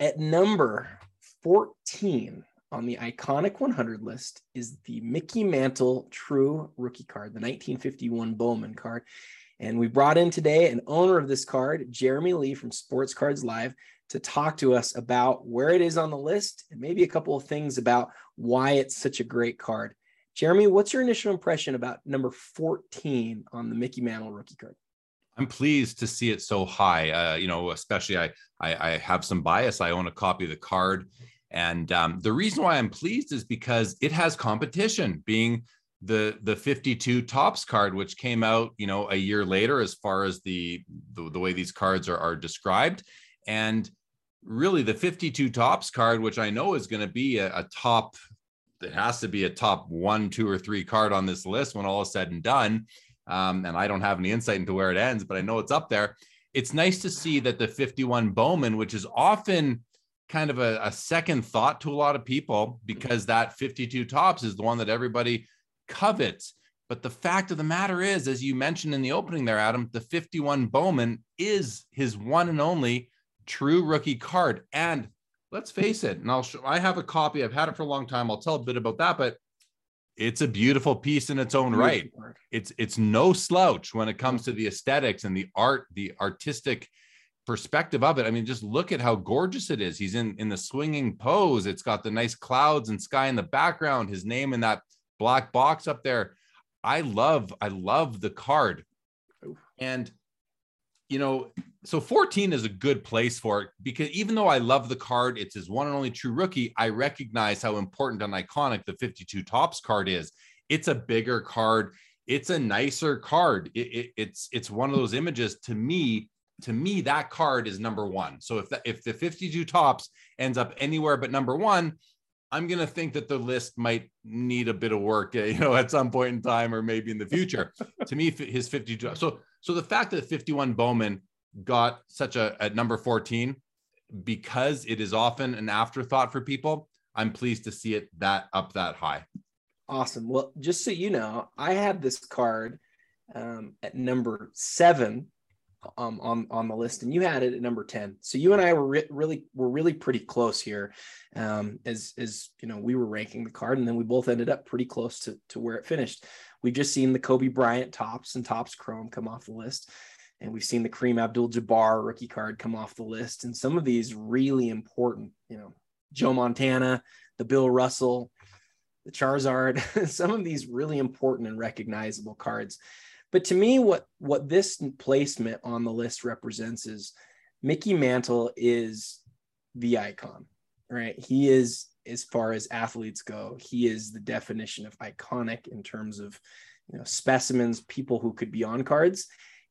At number 14 on the iconic 100 list is the Mickey Mantle True Rookie card, the 1951 Bowman card. And we brought in today an owner of this card, Jeremy Lee from Sports Cards Live, to talk to us about where it is on the list and maybe a couple of things about why it's such a great card. Jeremy, what's your initial impression about number 14 on the Mickey Mantle rookie card? I'm pleased to see it so high. Uh, you know, especially I, I, I have some bias. I own a copy of the card, and um, the reason why I'm pleased is because it has competition. Being the the 52 Topps card, which came out, you know, a year later, as far as the the, the way these cards are are described, and really the 52 Topps card, which I know is going to be a, a top. It has to be a top one, two, or three card on this list when all is said and done um, and I don't have any insight into where it ends, but I know it's up there. It's nice to see that the 51 Bowman, which is often kind of a, a second thought to a lot of people because that 52 Topps is the one that everybody covets. But the fact of the matter is, as you mentioned in the opening there, Adam, the 51 Bowman is his one and only true rookie card. And let's face it, and I'll show, I have a copy. I've had it for a long time. I'll tell a bit about that, but it's a beautiful piece in its own right. It's it's no slouch when it comes to the aesthetics and the art, the artistic perspective of it. I mean, just look at how gorgeous it is. He's in in the swinging pose. It's got the nice clouds and sky in the background. His name in that black box up there. I love I love the card. And you know, so 14 is a good place for it because even though I love the card, it's his one and only true rookie. I recognize how important and iconic the 52 Topps card is. It's a bigger card. It's a nicer card. It, it, it's it's one of those images to me. To me, that card is number one. So if the, if the 52 Topps ends up anywhere but number one, I'm gonna think that the list might need a bit of work, you know, at some point in time or maybe in the future. to me, his 52. So so the fact that 51 Bowman got such a at number 14 because it is often an afterthought for people, I'm pleased to see it that up that high. Awesome. Well, just so you know, I had this card um, at number seven um, on on the list, and you had it at number ten. So you and I were re- really were really pretty close here, um, as as you know we were ranking the card, and then we both ended up pretty close to to where it finished. We've just seen the Kobe Bryant Topps and Topps Chrome come off the list, and we've seen the Kareem Abdul-Jabbar rookie card come off the list, and some of these really important, you know, Joe Montana, the Bill Russell, the Charizard, some of these really important and recognizable cards but to me, what what this placement on the list represents is Mickey Mantle is the icon, right? He is, as far as athletes go, he is the definition of iconic in terms of you know specimens, people who could be on cards.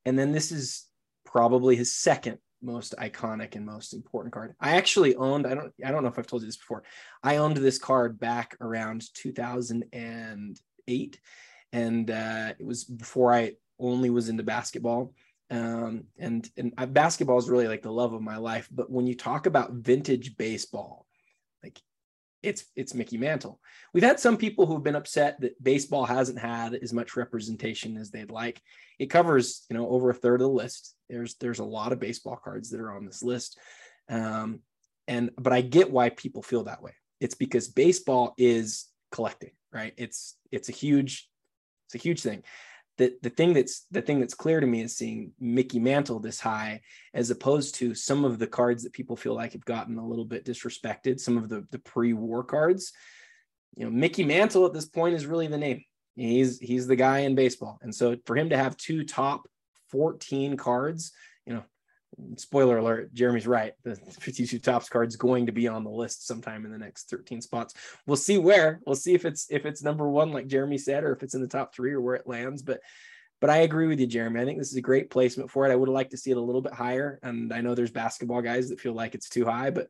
And then this is probably his second most iconic and most important card. I actually owned, I don't I don't know if I've told you this before. I owned this card back around 2008 and uh, it was before I only was into basketball. Um, and and I, basketball is really like the love of my life. But when you talk about vintage baseball, it's it's Mickey Mantle. We've had some people who've been upset that baseball hasn't had as much representation as they'd like. It covers you know over a third of the list. There's there's a lot of baseball cards that are on this list, um, and but I get why people feel that way. It's because baseball is collecting, right? It's it's a huge it's a huge thing. The, the thing that's the thing that's clear to me is seeing Mickey Mantle this high, as opposed to some of the cards that people feel like have gotten a little bit disrespected. Some of the the pre-war cards, you know, Mickey Mantle at this point is really the name. He's he's the guy in baseball, and so for him to have two top 14 cards, you know, spoiler alert, Jeremy's right. The 52 Topps card is going to be on the list sometime in the next 13 spots. We'll see where. We'll see if it's if it's number one, like Jeremy said, or if it's in the top three or where it lands. But but I agree with you, Jeremy. I think this is a great placement for it. I would have liked to see it a little bit higher. And I know there's basketball guys that feel like it's too high, but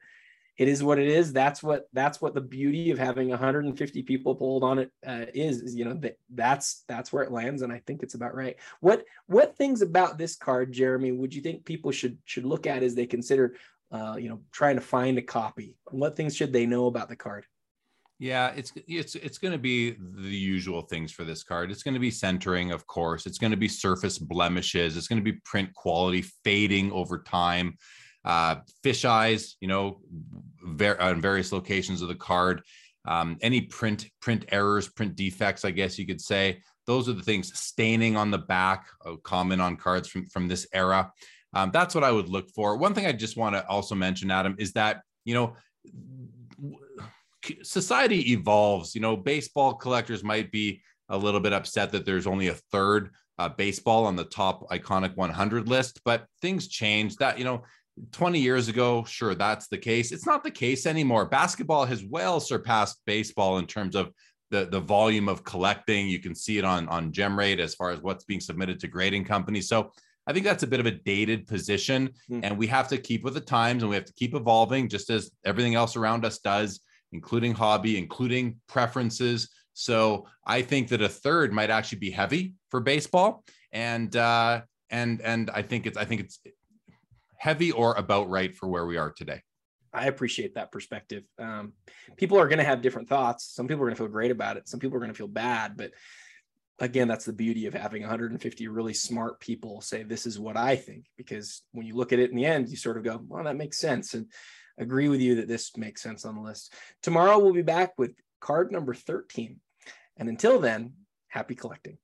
it is what it is. That's what that's what the beauty of having 150 people pulled on it uh, is. is. You know that that's that's where it lands, and I think it's about right. What what things about this card, Jeremy, would you think people should should look at as they consider, uh, you know, trying to find a copy? What things should they know about the card? Yeah, it's it's it's going to be the usual things for this card. It's going to be centering, of course. It's going to be surface blemishes. It's going to be print quality fading over time. uh, fish eyes, you know, ver- on various locations of the card. Um, any print print errors, print defects, I guess you could say. Those are the things. Staining on the back, common on cards from from this era. Um, that's what I would look for. One thing I just want to also mention, Adam, is that you know society evolves. You know, baseball collectors might be a little bit upset that there's only a third uh, baseball on the top iconic 100 list, but things change. That you know, 20 years ago, sure, that's the case. It's not the case anymore. Basketball has well surpassed baseball in terms of the, the volume of collecting. You can see it on, on GemRate as far as what's being submitted to grading companies. So I think that's a bit of a dated position. Mm. And we have to keep with the times and we have to keep evolving just as everything else around us does, including hobby, including preferences. So I think that a third might actually be heavy for baseball. And uh, and and I think it's I think it's heavy or about right for where we are today. I appreciate that perspective. Um, people are going to have different thoughts. Some people are going to feel great about it. Some people are going to feel bad. But again, that's the beauty of having 150 really smart people say, This is what I think. Because when you look at it in the end, you sort of go, Well, that makes sense. And agree with you that this makes sense on the list. Tomorrow, we'll be back with card number 13. And until then, happy collecting.